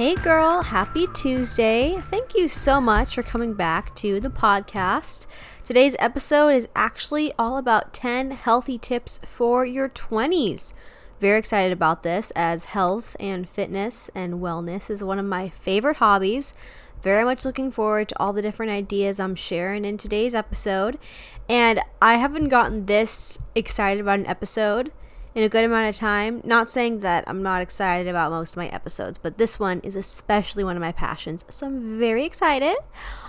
Hey girl, happy Tuesday. Thank you so much for coming back to the podcast. Today's episode is actually all about 10 healthy tips for your 20s. Very excited about this as health and fitness and wellness is one of my favorite hobbies. Very much looking forward to all the different ideas I'm sharing in today's episode. And I haven't gotten this excited about an episode in a good amount of time. Not saying that I'm not excited about most of my episodes, but this one is especially one of my passions. So I'm very excited.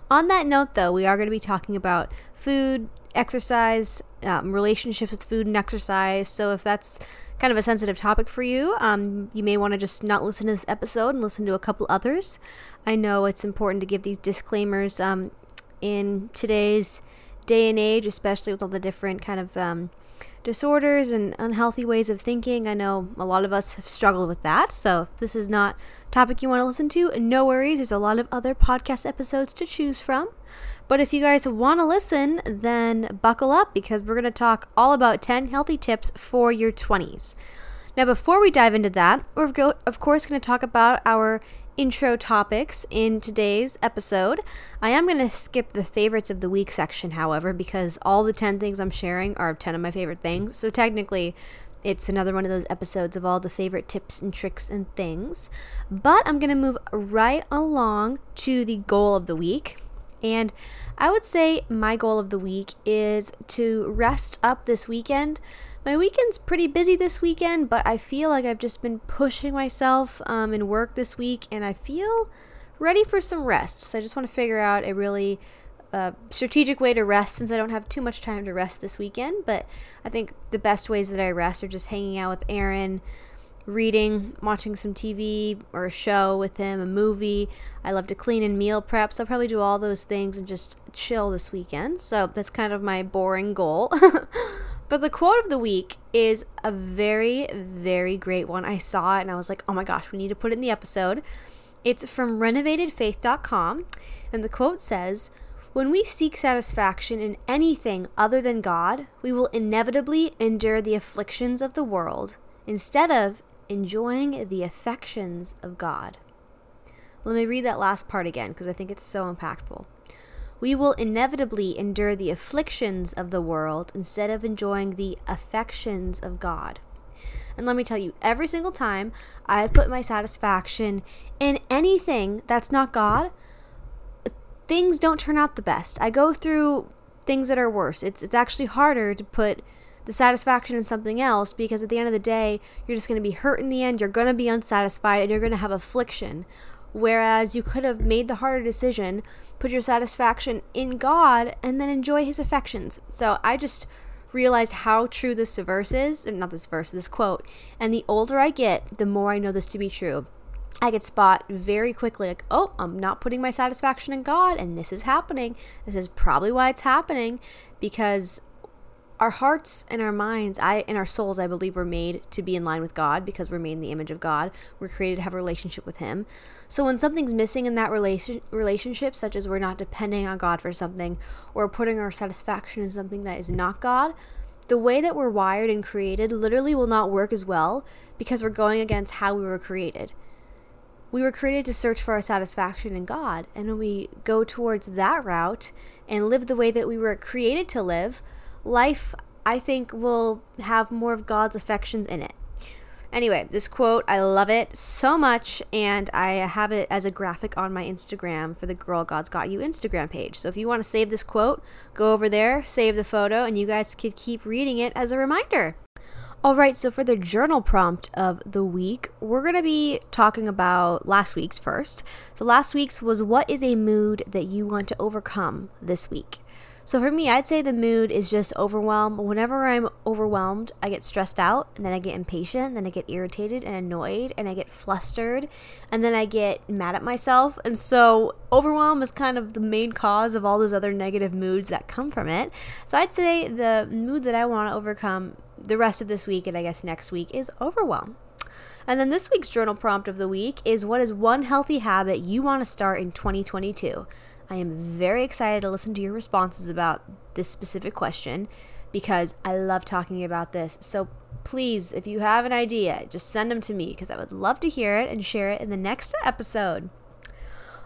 On that note, though, we are going to be talking about food, exercise, um, relationships with food and exercise. So if that's kind of a sensitive topic for you, um, you may want to just not listen to this episode and listen to a couple others. I know it's important to give these disclaimers um, in today's day and age, especially with all the different kind of um, disorders and unhealthy ways of thinking. I know a lot of us have struggled with that. So if this is not a topic you want to listen to, no worries. There's a lot of other podcast episodes to choose from. But if you guys want to listen, then buckle up because we're going to talk all about 10 healthy tips for your 20s. Now, before we dive into that, we're of course going to talk about our intro topics in today's episode. I am going to skip the favorites of the week section, however, because all the 10 things I'm sharing are 10 of my favorite things. So technically, it's another one of those episodes of all the favorite tips and tricks and things. But I'm going to move right along to the goal of the week. And I would say my goal of the week is to rest up this weekend. My weekend's pretty busy this weekend, but I feel like I've just been pushing myself um, in work this week, and I feel ready for some rest. So I just want to figure out a really uh, strategic way to rest since I don't have too much time to rest this weekend. But I think the best ways that I rest are just hanging out with Aaron, reading, watching some TV or a show with him, a movie. I love to clean and meal prep, so I'll probably do all those things and just chill this weekend. So that's kind of my boring goal. but the quote of the week is a very, very great one. I saw it and I was like, oh my gosh, we need to put it in the episode. It's from renovatedfaith.com, and the quote says, when we seek satisfaction in anything other than God, we will inevitably endure the afflictions of the world instead of enjoying the affections of God. Let me read that last part again because I think it's so impactful. We will inevitably endure the afflictions of the world instead of enjoying the affections of God. And let me tell you, every single time I've put my satisfaction in anything that's not God, things don't turn out the best. I go through things that are worse. It's it's actually harder to put the satisfaction in something else because at the end of the day, you're just going to be hurt in the end, you're going to be unsatisfied, and you're going to have affliction. Whereas you could have made the harder decision, put your satisfaction in God, and then enjoy His affections. So I just realized how true this verse is, not this verse, this quote. And the older I get, the more I know this to be true. I could spot very quickly, like, oh, I'm not putting my satisfaction in God, and this is happening. This is probably why it's happening because our hearts and our minds, I and our souls, I believe, were made to be in line with God because we're made in the image of God. We're created to have a relationship with Him. So when something's missing in that relation relationship, such as we're not depending on God for something, or putting our satisfaction in something that is not God, the way that we're wired and created literally will not work as well because we're going against how we were created. We were created to search for our satisfaction in God, and when we go towards that route and live the way that we were created to live life, I think, will have more of God's affections in it. Anyway, this quote, I love it so much, and I have it as a graphic on my Instagram for the Girl God's Got You Instagram page. So if you want to save this quote, go over there, save the photo, and you guys could keep reading it as a reminder. All right, so for the journal prompt of the week, we're going to be talking about last week's first. So last week's was what is a mood that you want to overcome this week? So for me, I'd say the mood is just overwhelmed. Whenever I'm overwhelmed, I get stressed out and then I get impatient, then I get irritated and annoyed and I get flustered and then I get mad at myself. And so overwhelm is kind of the main cause of all those other negative moods that come from it. So I'd say the mood that I want to overcome the rest of this week and I guess next week is overwhelm. And then this week's journal prompt of the week is what is one healthy habit you want to start in 2022? I am very excited to listen to your responses about this specific question because I love talking about this. So please, if you have an idea, just send them to me because I would love to hear it and share it in the next episode.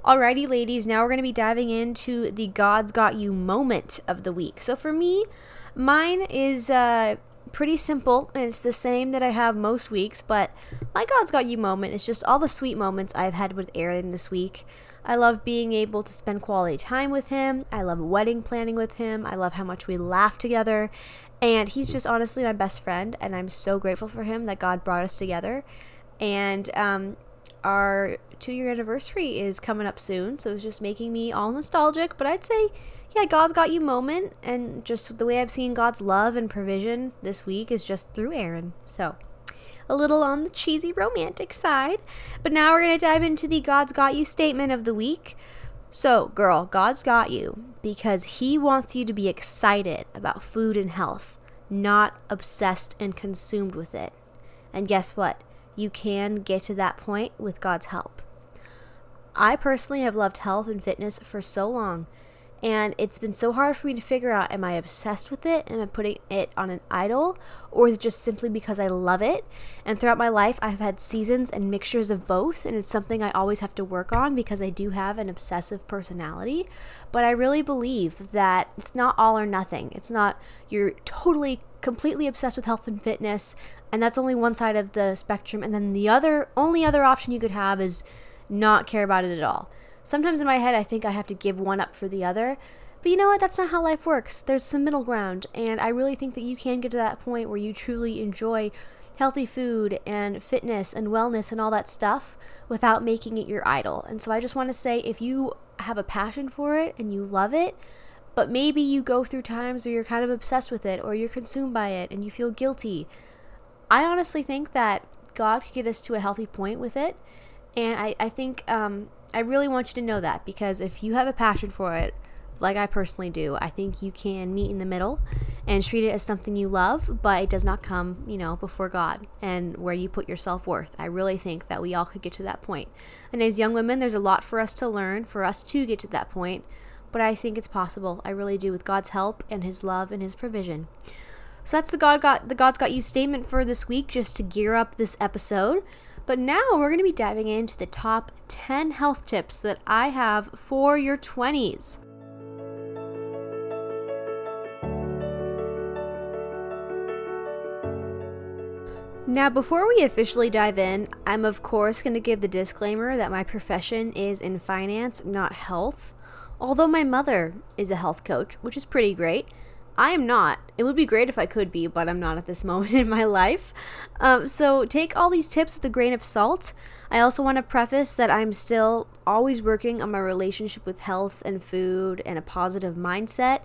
Alrighty, ladies, now we're going to be diving into the God's Got You moment of the week. So for me, mine is uh, pretty simple and it's the same that I have most weeks, but my God's Got You moment is just all the sweet moments I've had with Aaron this week. I love being able to spend quality time with him. I love wedding planning with him. I love how much we laugh together. And he's just honestly my best friend, and I'm so grateful for him that God brought us together. And um, our two year anniversary is coming up soon, so it's just making me all nostalgic. But I'd say, yeah, God's got you moment, and just the way I've seen God's love and provision this week is just through Aaron. So a little on the cheesy romantic side. But now we're going to dive into the God's got you statement of the week. So, girl, God's got you because He wants you to be excited about food and health, not obsessed and consumed with it. And guess what? You can get to that point with God's help. I personally have loved health and fitness for so long and it's been so hard for me to figure out am I obsessed with it? Am I putting it on an idol? Or is it just simply because I love it? And throughout my life, I've had seasons and mixtures of both. And it's something I always have to work on because I do have an obsessive personality. But I really believe that it's not all or nothing. It's not you're totally completely obsessed with health and fitness and that's only one side of the spectrum and then the other only other option you could have is not care about it at all Sometimes in my head, I think I have to give one up for the other. But you know what? That's not how life works. There's some middle ground. And I really think that you can get to that point where you truly enjoy healthy food and fitness and wellness and all that stuff without making it your idol. And so I just want to say if you have a passion for it and you love it, but maybe you go through times where you're kind of obsessed with it or you're consumed by it and you feel guilty, I honestly think that God could get us to a healthy point with it. And I, I think um, I really want you to know that because if you have a passion for it, like I personally do, I think you can meet in the middle and treat it as something you love, but it does not come, you know, before God and where you put your self worth. I really think that we all could get to that point. And as young women, there's a lot for us to learn, for us to get to that point, but I think it's possible. I really do with God's help and His love and His provision. So that's the God got the God's got you statement for this week, just to gear up this episode. But now we're going to be diving into the top 10 health tips that I have for your 20s. Now, before we officially dive in, I'm of course going to give the disclaimer that my profession is in finance, not health. Although my mother is a health coach, which is pretty great, I am not. It would be great if I could be, but I'm not at this moment in my life. Um, so take all these tips with a grain of salt. I also want to preface that I'm still always working on my relationship with health and food and a positive mindset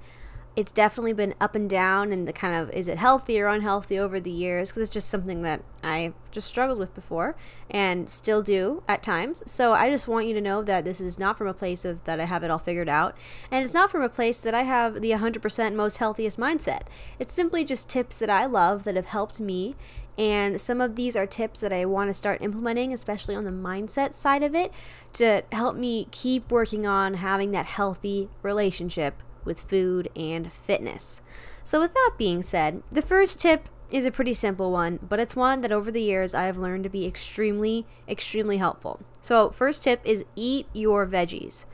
it's definitely been up and down and the kind of is it healthy or unhealthy over the years because it's just something that I just struggled with before and still do at times. So I just want you to know that this is not from a place of that I have it all figured out and it's not from a place that I have the 100% most healthiest mindset. It's simply just tips that I love that have helped me and some of these are tips that I want to start implementing, especially on the mindset side of it, to help me keep working on having that healthy relationship with food and fitness. So, with that being said, the first tip is a pretty simple one, but it's one that over the years I have learned to be extremely, extremely helpful. So, first tip is eat your veggies.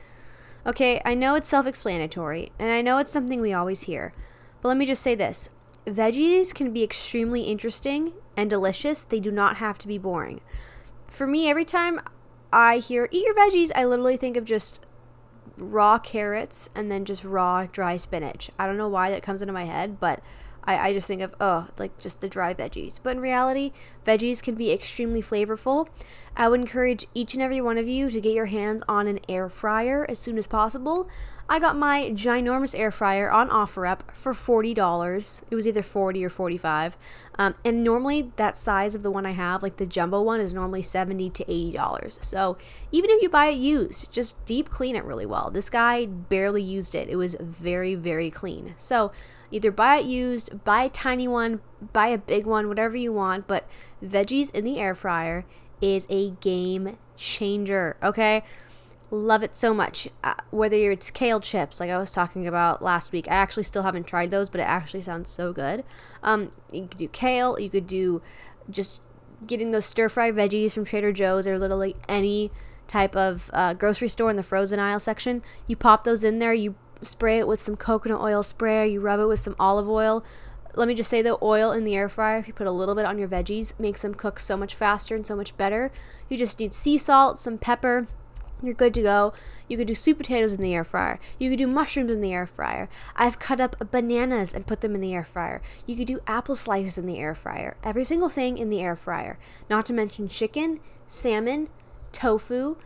Okay, I know it's self explanatory, and I know it's something we always hear, but let me just say this veggies can be extremely interesting and delicious, they do not have to be boring. For me, every time I hear eat your veggies, I literally think of just raw carrots and then just raw dry spinach. I don't know why that comes into my head, but I, I just think of, oh, like just the dry veggies. But in reality, veggies can be extremely flavorful. I would encourage each and every one of you to get your hands on an air fryer as soon as possible. I got my ginormous air fryer on OfferUp for $40. It was either 40 or 45 um, And normally that size of the one I have, like the jumbo one, is normally 70 to $80. So even if you buy it used, just deep clean it really well. This guy barely used it. It was very, very clean. So either buy it used, buy a tiny one, buy a big one, whatever you want. But veggies in the air fryer is a game changer, okay? Love it so much. Uh, whether it's kale chips, like I was talking about last week, I actually still haven't tried those, but it actually sounds so good. Um, you could do kale. You could do just getting those stir fry veggies from Trader Joe's or literally any type of uh, grocery store in the frozen aisle section. You pop those in there. You spray it with some coconut oil spray. You rub it with some olive oil. Let me just say the oil in the air fryer, if you put a little bit on your veggies, makes them cook so much faster and so much better. You just need sea salt, some pepper, you're good to go. You could do sweet potatoes in the air fryer. You could do mushrooms in the air fryer. I've cut up bananas and put them in the air fryer. You could do apple slices in the air fryer. Every single thing in the air fryer. Not to mention chicken, salmon, tofu.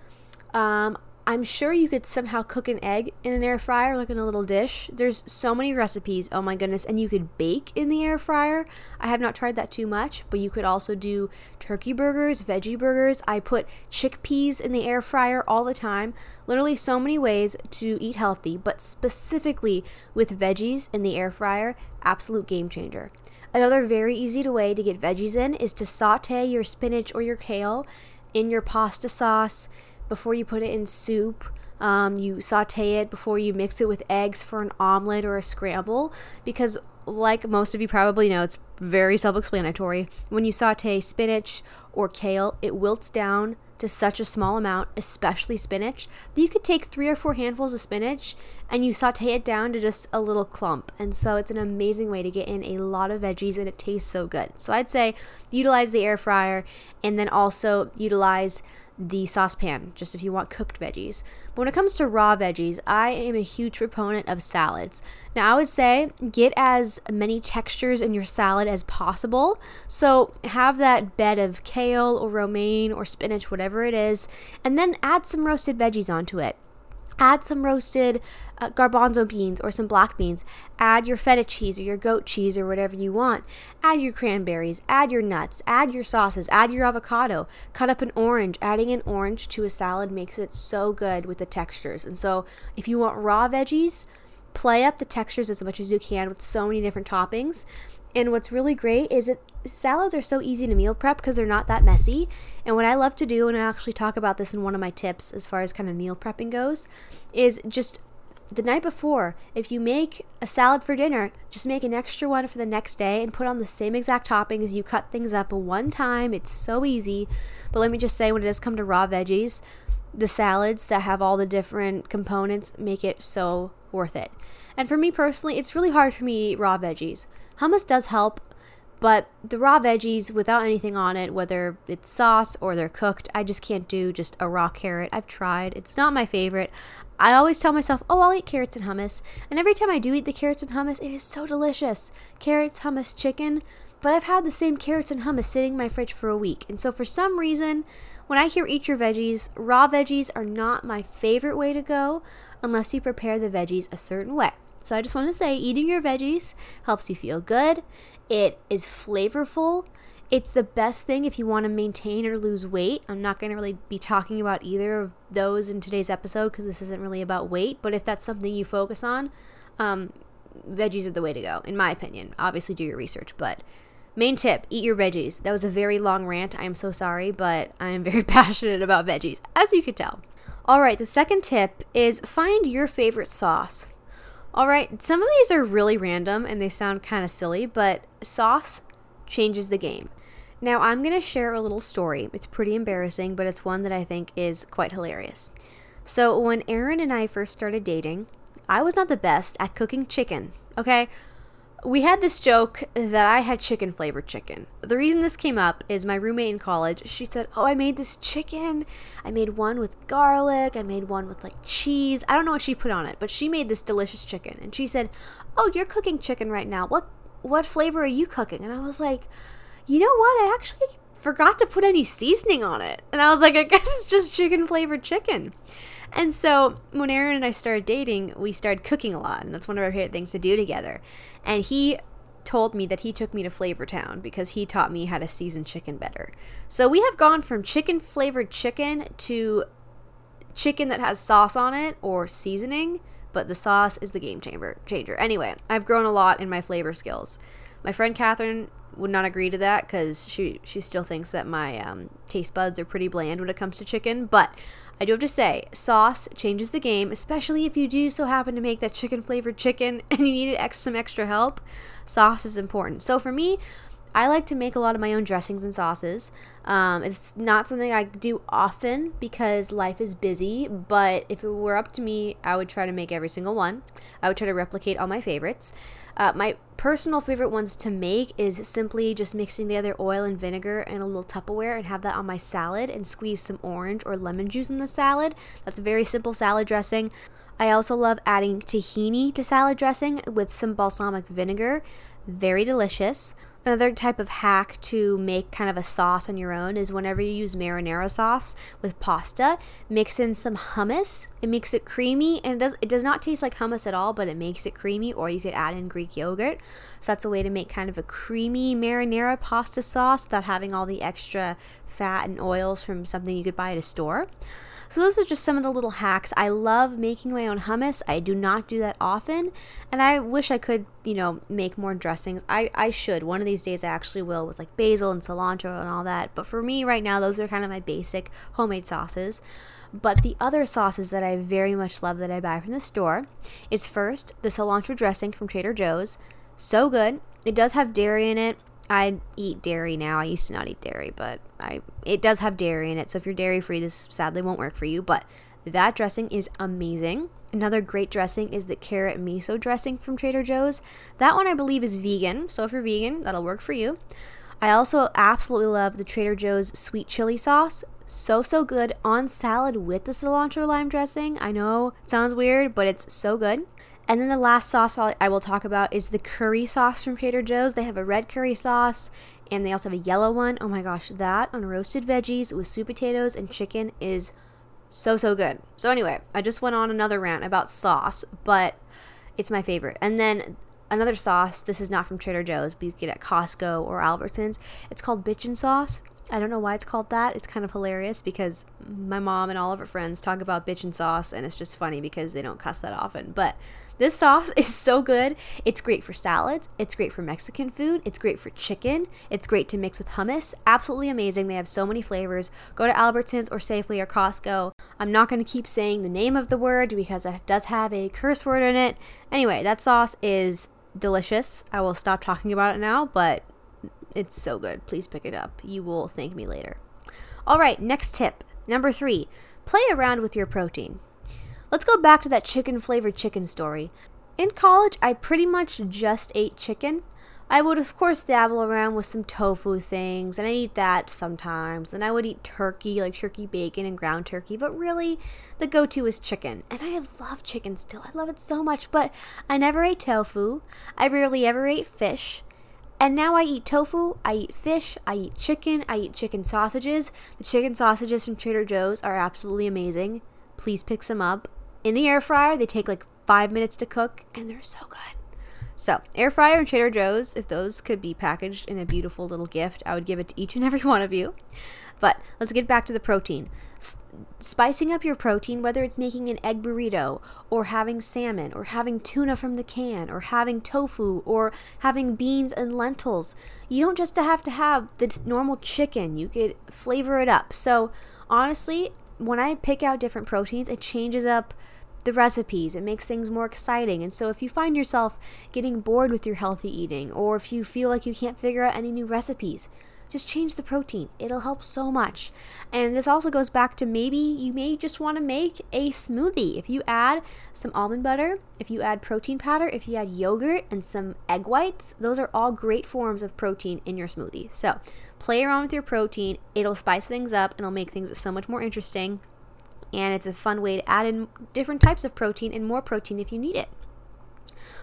Um, I'm sure you could somehow cook an egg in an air fryer, like in a little dish. There's so many recipes, oh my goodness. And you could bake in the air fryer. I have not tried that too much, but you could also do turkey burgers, veggie burgers. I put chickpeas in the air fryer all the time. Literally, so many ways to eat healthy, but specifically with veggies in the air fryer, absolute game changer. Another very easy way to get veggies in is to saute your spinach or your kale in your pasta sauce before you put it in soup. Um, you saute it before you mix it with eggs for an omelet or a scramble because like most of you probably know, it's very self explanatory. When you saute spinach or kale, it wilts down to such a small amount, especially spinach, that you could take three or four handfuls of spinach and you saute it down to just a little clump. And so it's an amazing way to get in a lot of veggies and it tastes so good. So I'd say utilize the air fryer and then also utilize the saucepan, just if you want cooked veggies. But when it comes to raw veggies, I am a huge proponent of salads. Now, I would say get as many textures in your salad as possible. So, have that bed of kale or romaine or spinach, whatever it is, and then add some roasted veggies onto it add some roasted uh, garbanzo beans or some black beans. Add your feta cheese or your goat cheese or whatever you want. Add your cranberries, add your nuts, add your sauces, add your avocado. Cut up an orange. Adding an orange to a salad makes it so good with the textures. And so, if you want raw veggies, play up the textures as much as you can with so many different toppings. And what's really great is that salads are so easy to meal prep because they're not that messy. And what I love to do, and I actually talk about this in one of my tips as far as kind of meal prepping goes, is just the night before, if you make a salad for dinner, just make an extra one for the next day and put on the same exact toppings. You cut things up one time. It's so easy. But let me just say, when it does come to raw veggies, the salads that have all the different components make it so worth it. And for me personally, it's really hard for me to eat raw veggies. Hummus does help, but the raw veggies without anything on it, whether it's sauce or they're cooked, I just can't do just a raw carrot. I've tried, it's not my favorite. I always tell myself, oh, I'll eat carrots and hummus. And every time I do eat the carrots and hummus, it is so delicious. Carrots, hummus, chicken. But I've had the same carrots and hummus sitting in my fridge for a week. And so for some reason, when I hear eat your veggies, raw veggies are not my favorite way to go unless you prepare the veggies a certain way. So I just want to say eating your veggies helps you feel good. It is flavorful. It's the best thing if you want to maintain or lose weight. I'm not going to really be talking about either of those in today's episode because this isn't really about weight. But if that's something you focus on, um, veggies are the way to go, in my opinion. Obviously, do your research, but Main tip eat your veggies. That was a very long rant. I am so sorry, but I am very passionate about veggies, as you could tell. All right, the second tip is find your favorite sauce. All right, some of these are really random and they sound kind of silly, but sauce changes the game. Now, I'm going to share a little story. It's pretty embarrassing, but it's one that I think is quite hilarious. So, when Aaron and I first started dating, I was not the best at cooking chicken. Okay, we had this joke that I had chicken flavored chicken. The reason this came up is my roommate in college, she said, Oh, I made this chicken. I made one with garlic. I made one with like cheese. I don't know what she put on it, but she made this delicious chicken. And she said, Oh, you're cooking chicken right now. What what flavor are you cooking? And I was like, You know what? I actually forgot to put any seasoning on it. And I was like, I guess it's just chicken flavored chicken. And so when Aaron and I started dating, we started cooking a lot, and that's one of our favorite things to do together. And he told me that he took me to Flavortown because he taught me how to season chicken better. So we have gone from chicken flavored chicken to chicken that has sauce on it or seasoning, but the sauce is the game changer. Changer. Anyway, I've grown a lot in my flavor skills. My friend Catherine would not agree to that because she she still thinks that my um, taste buds are pretty bland when it comes to chicken. But I do have to say, sauce changes the game, especially if you do so happen to make that chicken flavored chicken and you needed ex- some extra help. Sauce is important. So for me, I like to make a lot of my own dressings and sauces. Um, it's not something I do often because life is busy, but if it were up to me, I would try to make every single one. I would try to replicate all my favorites. Uh, my personal favorite ones to make is simply just mixing together oil and vinegar and a little Tupperware and have that on my salad and squeeze some orange or lemon juice in the salad. That's a very simple salad dressing. I also love adding tahini to salad dressing with some balsamic vinegar. Very delicious. Another type of hack to make kind of a sauce on your own is whenever you use marinara sauce with pasta, mix in some hummus. It makes it creamy and it does it does not taste like hummus at all, but it makes it creamy or you could add in Greek yogurt. So that's a way to make kind of a creamy marinara pasta sauce without having all the extra fat and oils from something you could buy at a store. So those are just some of the little hacks. I love making my own hummus. I do not do that often, and I wish I could, you know, make more dressings. I I should. One of these days I actually will with like basil and cilantro and all that. But for me right now, those are kind of my basic homemade sauces. But the other sauces that I very much love that I buy from the store is first the cilantro dressing from Trader Joe's. So good. It does have dairy in it. I eat dairy now. I used to not eat dairy, but I it does have dairy in it. So if you're dairy free, this sadly won't work for you. But that dressing is amazing. Another great dressing is the carrot miso dressing from Trader Joe's. That one I believe is vegan. So if you're vegan, that'll work for you. I also absolutely love the Trader Joe's sweet chili sauce. So, so good on salad with the cilantro lime dressing. I know it sounds weird, but it's so good. And then the last sauce I will talk about is the curry sauce from Trader Joe's. They have a red curry sauce and they also have a yellow one. Oh my gosh, that on roasted veggies with sweet potatoes and chicken is so, so good. So, anyway, I just went on another rant about sauce, but it's my favorite. And then another sauce, this is not from Trader Joe's, but you can get at Costco or Albertsons. It's called bitchin' sauce. I don't know why it's called that. It's kind of hilarious because my mom and all of her friends talk about bitchin' sauce, and it's just funny because they don't cuss that often. But this sauce is so good. It's great for salads. It's great for Mexican food. It's great for chicken. It's great to mix with hummus. Absolutely amazing. They have so many flavors. Go to Albertsons or Safeway or Costco. I'm not going to keep saying the name of the word because it does have a curse word in it. Anyway, that sauce is delicious. I will stop talking about it now, but it's so good. Please pick it up. You will thank me later. All right, next tip. Number three, play around with your protein. Let's go back to that chicken flavored chicken story. In college, I pretty much just ate chicken. I would, of course, dabble around with some tofu things, and I eat that sometimes. And I would eat turkey, like turkey bacon and ground turkey, but really, the go to is chicken. And I loved chicken still. I love it so much, but I never ate tofu. I rarely ever ate fish. And now I eat tofu, I eat fish, I eat chicken, I eat chicken sausages. The chicken sausages from Trader Joe's are absolutely amazing. Please pick some up. In the air fryer, they take like five minutes to cook, and they're so good. So, air fryer and Trader Joe's, if those could be packaged in a beautiful little gift, I would give it to each and every one of you. But let's get back to the protein spicing up your protein, whether it's making an egg burrito or having salmon or having tuna from the can or having tofu or having beans and lentils. You don't just have to have the normal chicken, you could flavor it up. So, honestly, when I pick out different proteins, it changes up the recipes. It makes things more exciting. And so, if you find yourself getting bored with your healthy eating, or if you feel like you can't figure out any new recipes, just change the protein. It'll help so much. And this also goes back to maybe you may just want to make a smoothie. If you add some almond butter, if you add protein powder, if you add yogurt and some egg whites, those are all great forms of protein in your smoothie. So play around with your protein. It'll spice things up and it'll make things so much more interesting. And it's a fun way to add in different types of protein and more protein if you need it.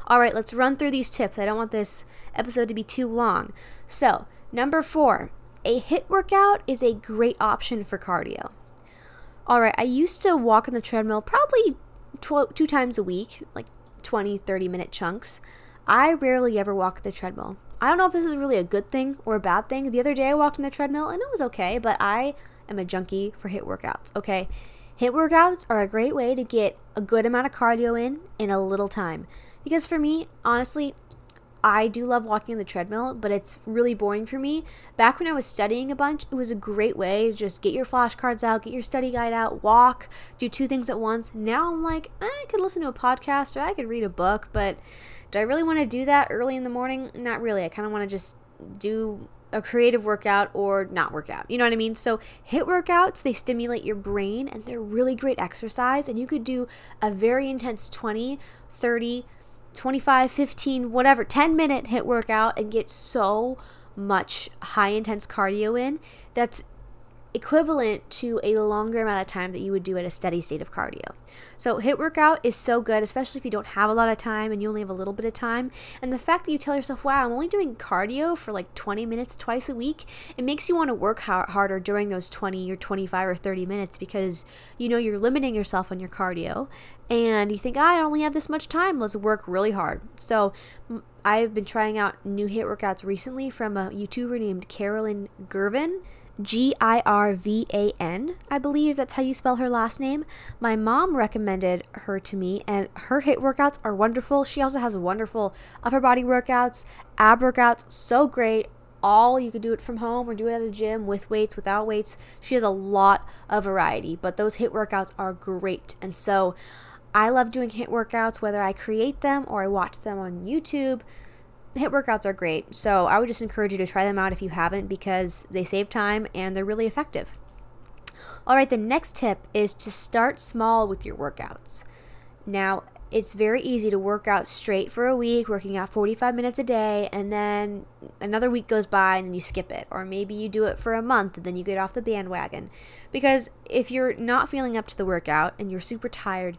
All right, let's run through these tips. I don't want this episode to be too long. So, Number four, a HIIT workout is a great option for cardio. All right, I used to walk on the treadmill probably tw- two times a week, like 20, 30 minute chunks. I rarely ever walk the treadmill. I don't know if this is really a good thing or a bad thing. The other day I walked on the treadmill and it was okay, but I am a junkie for HIIT workouts, okay? HIIT workouts are a great way to get a good amount of cardio in in a little time. Because for me, honestly, I do love walking on the treadmill, but it's really boring for me. Back when I was studying a bunch, it was a great way to just get your flashcards out, get your study guide out, walk, do two things at once. Now I'm like, eh, I could listen to a podcast or I could read a book, but do I really want to do that early in the morning? Not really. I kind of want to just do a creative workout or not workout. You know what I mean? So, HIIT workouts, they stimulate your brain and they're really great exercise. And you could do a very intense 20, 30, 25, 15, whatever, 10 minute HIIT workout and get so much high intense cardio in that's equivalent to a longer amount of time that you would do at a steady state of cardio. So, HIIT workout is so good, especially if you don't have a lot of time and you only have a little bit of time. And the fact that you tell yourself, wow, I'm only doing cardio for like 20 minutes twice a week, it makes you want to work harder during those 20 or 25 or 30 minutes because you know you're limiting yourself on your cardio and you think, ah, I only have this much time, let's work really hard. So, I've been trying out new HIIT workouts recently from a YouTuber named Carolyn Girvan. G I R V A N, I believe that's how you spell her last name. My mom recommended her to me, and her HIIT workouts are wonderful. She also has wonderful upper body workouts, ab workouts, so great. All you could do it from home or do it at a gym with weights, without weights. She has a lot of variety, but those HIIT workouts are great. And so I love doing HIIT workouts, whether I create them or I watch them on YouTube HIIT workouts are great. So I would just encourage you to try them out if you haven't because they save time and they're really effective. All right, the next tip is to start small with your workouts. Now, it's very easy to work out straight for a week, working out 45 minutes a day, and then another week goes by and then you skip it. Or maybe you do it for a month and then you get off the bandwagon. Because if you're not feeling up to the workout and you're super tired,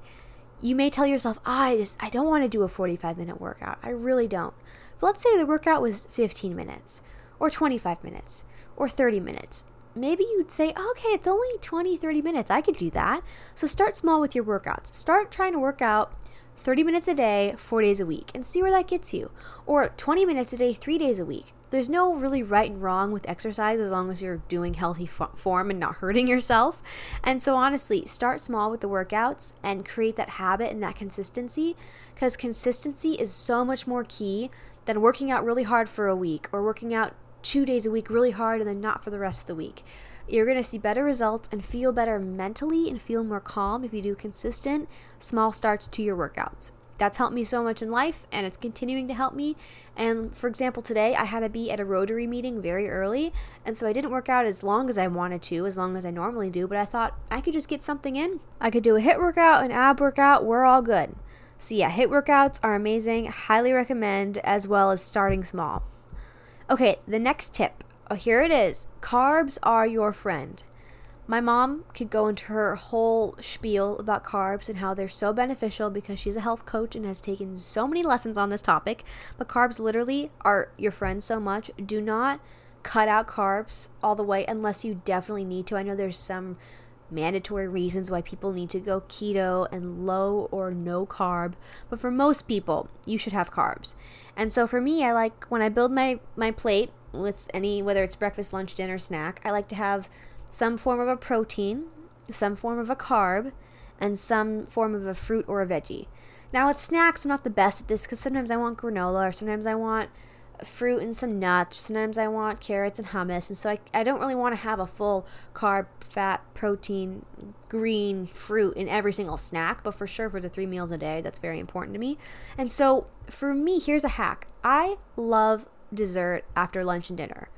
you may tell yourself, oh, I, just, I don't want to do a 45 minute workout. I really don't. But let's say the workout was 15 minutes, or 25 minutes, or 30 minutes. Maybe you'd say, okay, it's only 20, 30 minutes. I could do that. So start small with your workouts. Start trying to work out 30 minutes a day, four days a week, and see where that gets you. Or 20 minutes a day, three days a week. There's no really right and wrong with exercise as long as you're doing healthy form and not hurting yourself. And so, honestly, start small with the workouts and create that habit and that consistency because consistency is so much more key than working out really hard for a week or working out two days a week really hard and then not for the rest of the week. You're going to see better results and feel better mentally and feel more calm if you do consistent small starts to your workouts. That's helped me so much in life and it's continuing to help me. And for example, today I had to be at a Rotary meeting very early, and so I didn't work out as long as I wanted to, as long as I normally do, but I thought I could just get something in. I could do a HIIT workout, an ab workout, we're all good. So, yeah, HIIT workouts are amazing. Highly recommend, as well as starting small. Okay, the next tip. Oh, here it is carbs are your friend. My mom could go into her whole spiel about carbs and how they're so beneficial because she's a health coach and has taken so many lessons on this topic. But carbs literally are your friend so much. Do not cut out carbs all the way unless you definitely need to. I know there's some mandatory reasons why people need to go keto and low or no carb but for most people you should have carbs. And so for me i like when i build my my plate with any whether it's breakfast lunch dinner snack i like to have some form of a protein some form of a carb and some form of a fruit or a veggie. Now with snacks i'm not the best at this because sometimes i want granola or sometimes i want fruit and some nuts. Sometimes I want carrots and hummus. And so I, I don't really want to have a full carb, fat, protein, green fruit in every single snack, but for sure for the three meals a day, that's very important to me. And so for me, here's a hack I love dessert after lunch and dinner.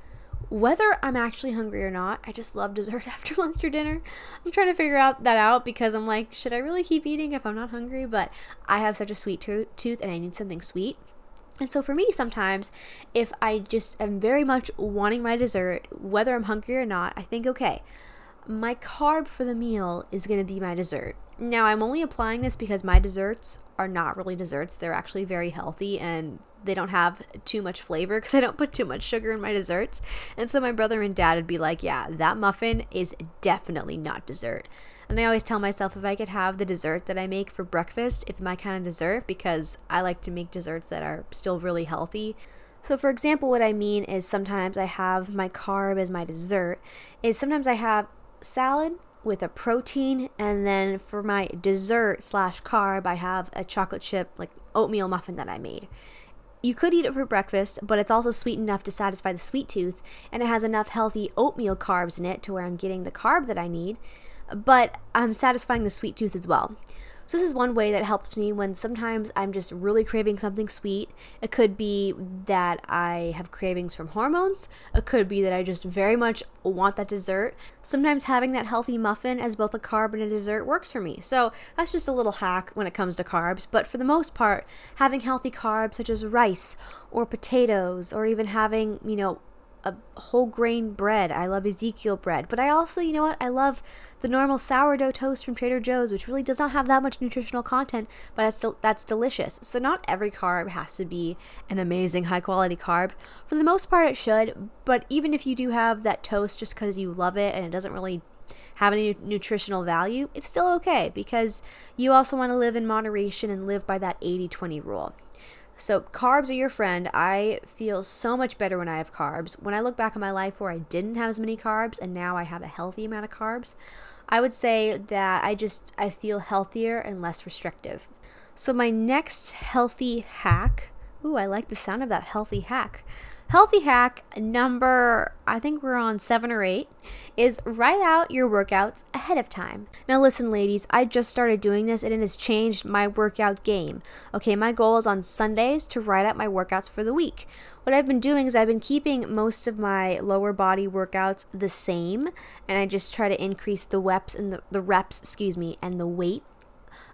Whether I'm actually hungry or not, I just love dessert after lunch or dinner. I'm trying to figure out that out because I'm like, should I really keep eating if I'm not hungry? But I have such a sweet to- tooth and I need something sweet. And so for me, sometimes if I just am very much wanting my dessert, whether I'm hungry or not, I think, okay, my carb for the meal is going to be my dessert. Now, I'm only applying this because my desserts are not really desserts. They're actually very healthy and they don't have too much flavor because I don't put too much sugar in my desserts. And so my brother and dad would be like, yeah, that muffin is definitely not dessert. And I always tell myself if I could have the dessert that I make for breakfast, it's my kind of dessert because I like to make desserts that are still really healthy. So, for example, what I mean is sometimes I have my carb as my dessert, is sometimes I have salad with a protein, and then for my dessert slash carb, I have a chocolate chip, like oatmeal muffin that I made. You could eat it for breakfast, but it's also sweet enough to satisfy the sweet tooth, and it has enough healthy oatmeal carbs in it to where I'm getting the carb that I need, but I'm satisfying the sweet tooth as well. So this is one way that helps me when sometimes I'm just really craving something sweet. It could be that I have cravings from hormones. It could be that I just very much want that dessert. Sometimes having that healthy muffin as both a carb and a dessert works for me. So that's just a little hack when it comes to carbs. But for the most part, having healthy carbs such as rice or potatoes or even having, you know, a whole grain bread. I love Ezekiel bread. But I also, you know what? I love the normal sourdough toast from Trader Joe's, which really does not have that much nutritional content, but that's, del- that's delicious. So, not every carb has to be an amazing high quality carb. For the most part, it should. But even if you do have that toast just because you love it and it doesn't really have any nutritional value, it's still okay because you also want to live in moderation and live by that 80 20 rule. So, carbs are your friend. I feel so much better when I have carbs. When I look back on my life where I didn't have as many carbs and now I have a healthy amount of carbs, I would say that I just I feel healthier and less restrictive. So, my next healthy hack, ooh, I like the sound of that healthy hack. Healthy hack number, I think we're on seven or eight, is write out your workouts ahead of time. Now, listen, ladies, I just started doing this and it has changed my workout game. Okay, my goal is on Sundays to write out my workouts for the week. What I've been doing is I've been keeping most of my lower body workouts the same, and I just try to increase the reps and the, the reps, excuse me, and the weight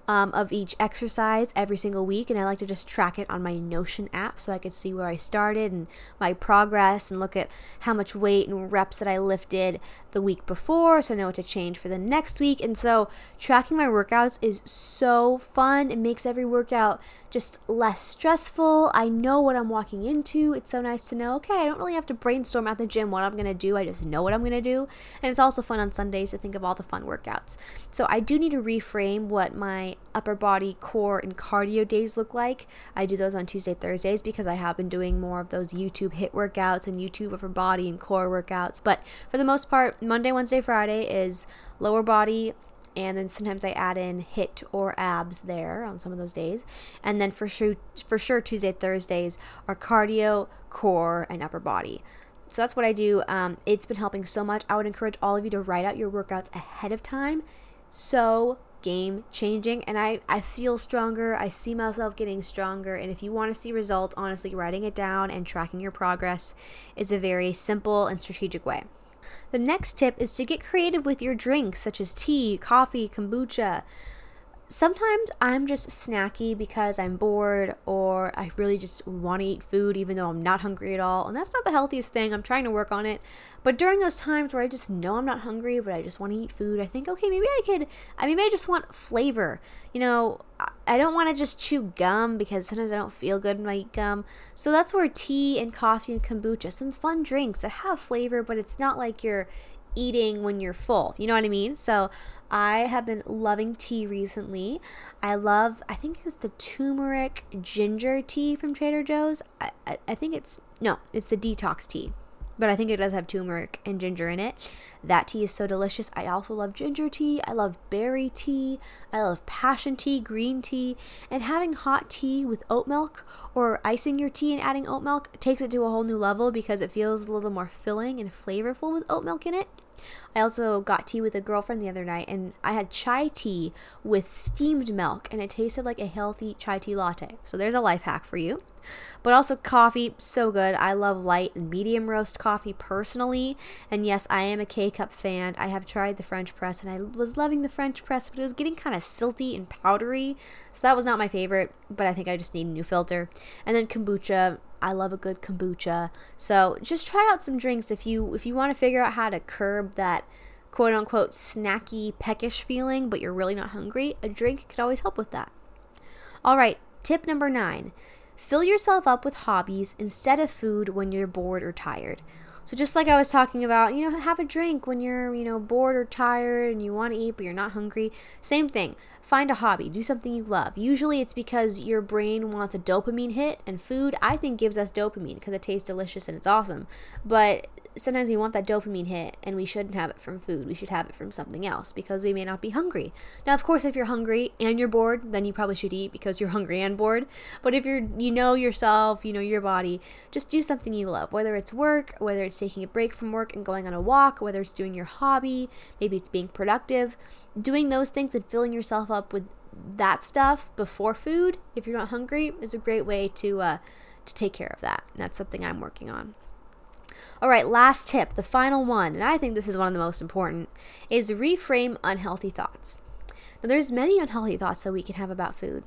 um, of each exercise every single week, and I like to just track it on my Notion app so I could see where I started and my progress and look at how much weight and reps that I lifted the week before so I know what to change for the next week. And so tracking my workouts is so fun. It makes every workout just less stressful. I know what I'm walking into. It's so nice to know, okay, I don't really have to brainstorm at the gym what I'm going to do. I just know what I'm going to do. And it's also fun on Sundays to think of all the fun workouts. So I do need to reframe what my upper body, core, and cardio days look like. I do those on Tuesday, Thursdays because I have been doing more of those YouTube HIIT workouts and YouTube upper body and core workouts. But for the most part, Monday, Wednesday, Friday is lower body. And then sometimes I add in HIIT or abs there on some of those days. And then for sure, for sure, Tuesday, Thursdays are cardio, core, and upper body. So that's what I do. Um, it's been helping so much. I would encourage all of you to write out your workouts ahead of time so game changing and I, I feel stronger. I see myself getting stronger. And if you want to see results, honestly, writing it down and tracking your progress is a very simple and strategic way. The next tip is to get creative with your drinks, such as tea, coffee, kombucha sometimes I'm just snacky because I'm bored or I really just want to eat food even though I'm not hungry at all. And that's not the healthiest thing. I'm trying to work on it. But during those times where I just know I'm not hungry, but I just want to eat food, I think, okay, maybe I could, I maybe I just want flavor. You know, I don't want to just chew gum because sometimes I don't feel good when I eat gum. So that's where tea and coffee and kombucha, some fun drinks that have flavor, but it's not like you're eating when you're full. You know what I mean? So I have been loving tea recently. I love, I think it's the turmeric ginger tea from Trader Joe's. I, I, I think it's, no, it's the detox tea but I think it does have turmeric and ginger in it. That tea is so delicious. I also love ginger tea. I love berry tea. I love passion tea, green tea, and having hot tea with oat milk or icing your tea and adding oat milk takes it to a whole new level because it feels a little more filling and flavorful with oat milk in it. I also got tea with a girlfriend the other night, and I had chai tea with steamed milk, and it tasted like a healthy chai tea latte. So there's a life hack for you. But also coffee, so good. I love light and medium roast coffee personally. And yes, I am a K cup fan. I have tried the French press, and I was loving the French press, but it was getting kind of silty and powdery. So that was not my favorite, but I think I just need a new filter. And then kombucha. I love a good kombucha. So just try out some drinks if you if you want to figure out how to curb that quote unquote snacky peckish feeling, but you're really not hungry. A drink could always help with that. All right, tip number nine. Fill yourself up with hobbies instead of food when you're bored or tired. So just like I was talking about, you know, have a drink when you're, you know, bored or tired and you want to eat but you're not hungry. Same thing. Find a hobby, do something you love. Usually it's because your brain wants a dopamine hit and food I think gives us dopamine because it tastes delicious and it's awesome. But sometimes we want that dopamine hit and we shouldn't have it from food. We should have it from something else because we may not be hungry. Now, of course, if you're hungry and you're bored, then you probably should eat because you're hungry and bored. But if you're you know yourself, you know your body, just do something you love, whether it's work, whether it's taking a break from work and going on a walk, whether it's doing your hobby, maybe it's being productive. Doing those things and filling yourself up with that stuff before food, if you're not hungry, is a great way to uh, to take care of that. And that's something I'm working on. All right, last tip, the final one, and I think this is one of the most important, is reframe unhealthy thoughts. Now, there's many unhealthy thoughts that we can have about food.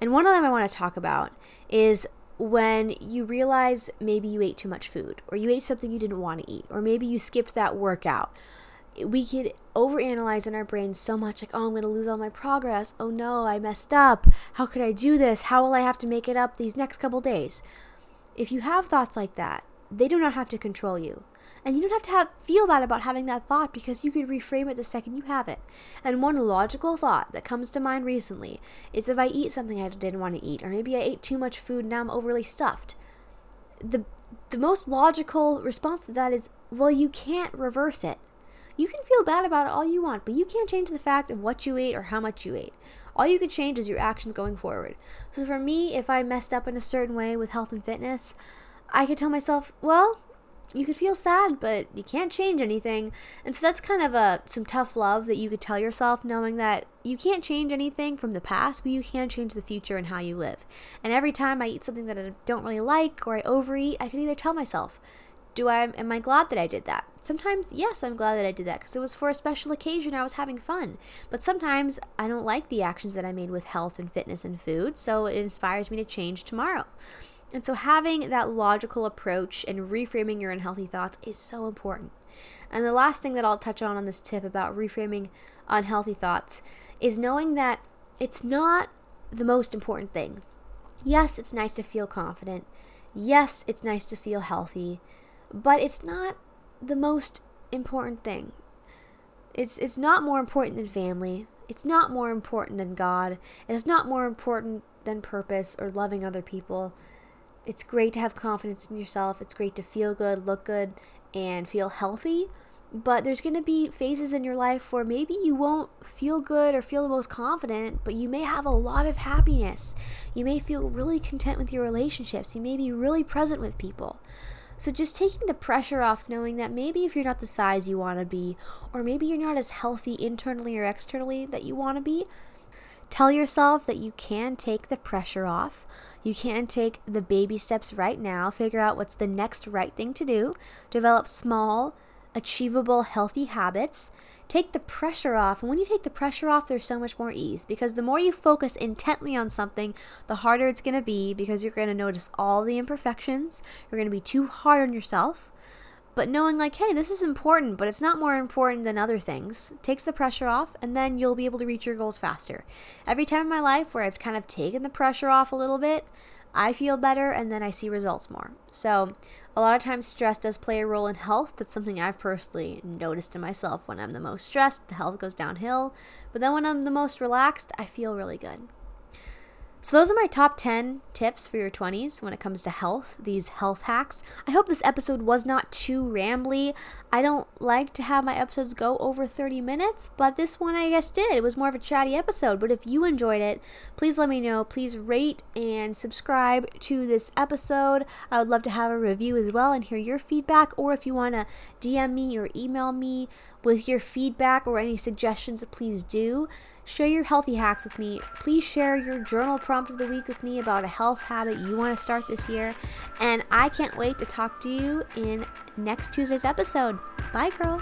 And one of them I want to talk about is when you realize maybe you ate too much food, or you ate something you didn't want to eat, or maybe you skipped that workout. We could overanalyze in our brains so much like, oh, I'm going to lose all my progress. Oh no, I messed up. How could I do this? How will I have to make it up these next couple days? If you have thoughts like that, they do not have to control you. And you don't have to have feel bad about having that thought because you can reframe it the second you have it. And one logical thought that comes to mind recently is if I eat something I didn't want to eat, or maybe I ate too much food and now I'm overly stuffed. The the most logical response to that is, well, you can't reverse it. You can feel bad about it all you want, but you can't change the fact of what you ate or how much you ate. All you can change is your actions going forward. So for me, if I messed up in a certain way with health and fitness, I could tell myself, well, you could feel sad, but you can't change anything. And so that's kind of a some tough love that you could tell yourself, knowing that you can't change anything from the past, but you can change the future and how you live. And every time I eat something that I don't really like or I overeat, I can either tell myself, do I am I glad that I did that? Sometimes yes, I'm glad that I did that because it was for a special occasion. I was having fun. But sometimes I don't like the actions that I made with health and fitness and food, so it inspires me to change tomorrow. And so, having that logical approach and reframing your unhealthy thoughts is so important. And the last thing that I'll touch on on this tip about reframing unhealthy thoughts is knowing that it's not the most important thing. Yes, it's nice to feel confident. Yes, it's nice to feel healthy, but it's not the most important thing. It's it's not more important than family. It's not more important than God. It's not more important than purpose or loving other people it's great to have confidence in yourself. It's great to feel good, look good, and feel healthy. But there's going to be phases in your life where maybe you won't feel good or feel the most confident, but you may have a lot of happiness. You may feel really content with your relationships. You may be really present with people. So just taking the pressure off knowing that maybe if you're not the size you want to be, or maybe you're not as healthy internally or externally that you want to be, Tell yourself that you can take the pressure off. You can take the baby steps right now, figure out what's the next right thing to do, develop small, achievable, healthy habits. Take the pressure off. And when you take the pressure off, there's so much more ease because the more you focus intently on something, the harder it's going to be because you're going to notice all the imperfections. You're going to be too hard on yourself but knowing like hey this is important but it's not more important than other things takes the pressure off and then you'll be able to reach your goals faster every time in my life where i've kind of taken the pressure off a little bit i feel better and then i see results more. So a lot of times stress does play a role in health. That's something i've personally noticed in myself. When i'm the most stressed the health goes downhill. But then when i'm the most relaxed i feel really good so, those are my top 10 tips for your 20s when it comes to health, these health hacks. I hope this episode was not too rambly. I don't like to have my episodes go over 30 minutes, but this one I guess did. It was more of a chatty episode. But if you enjoyed it, please let me know. Please rate and subscribe to this episode. I would love to have a review as well and hear your feedback. Or if you want to DM me or email me with your feedback or any suggestions, please do. Share your healthy hacks with me. Please share your journal prompt of the week with me about a health habit you want to start this year. And I can't wait to talk to you in next Tuesday's episode. Bye, girl.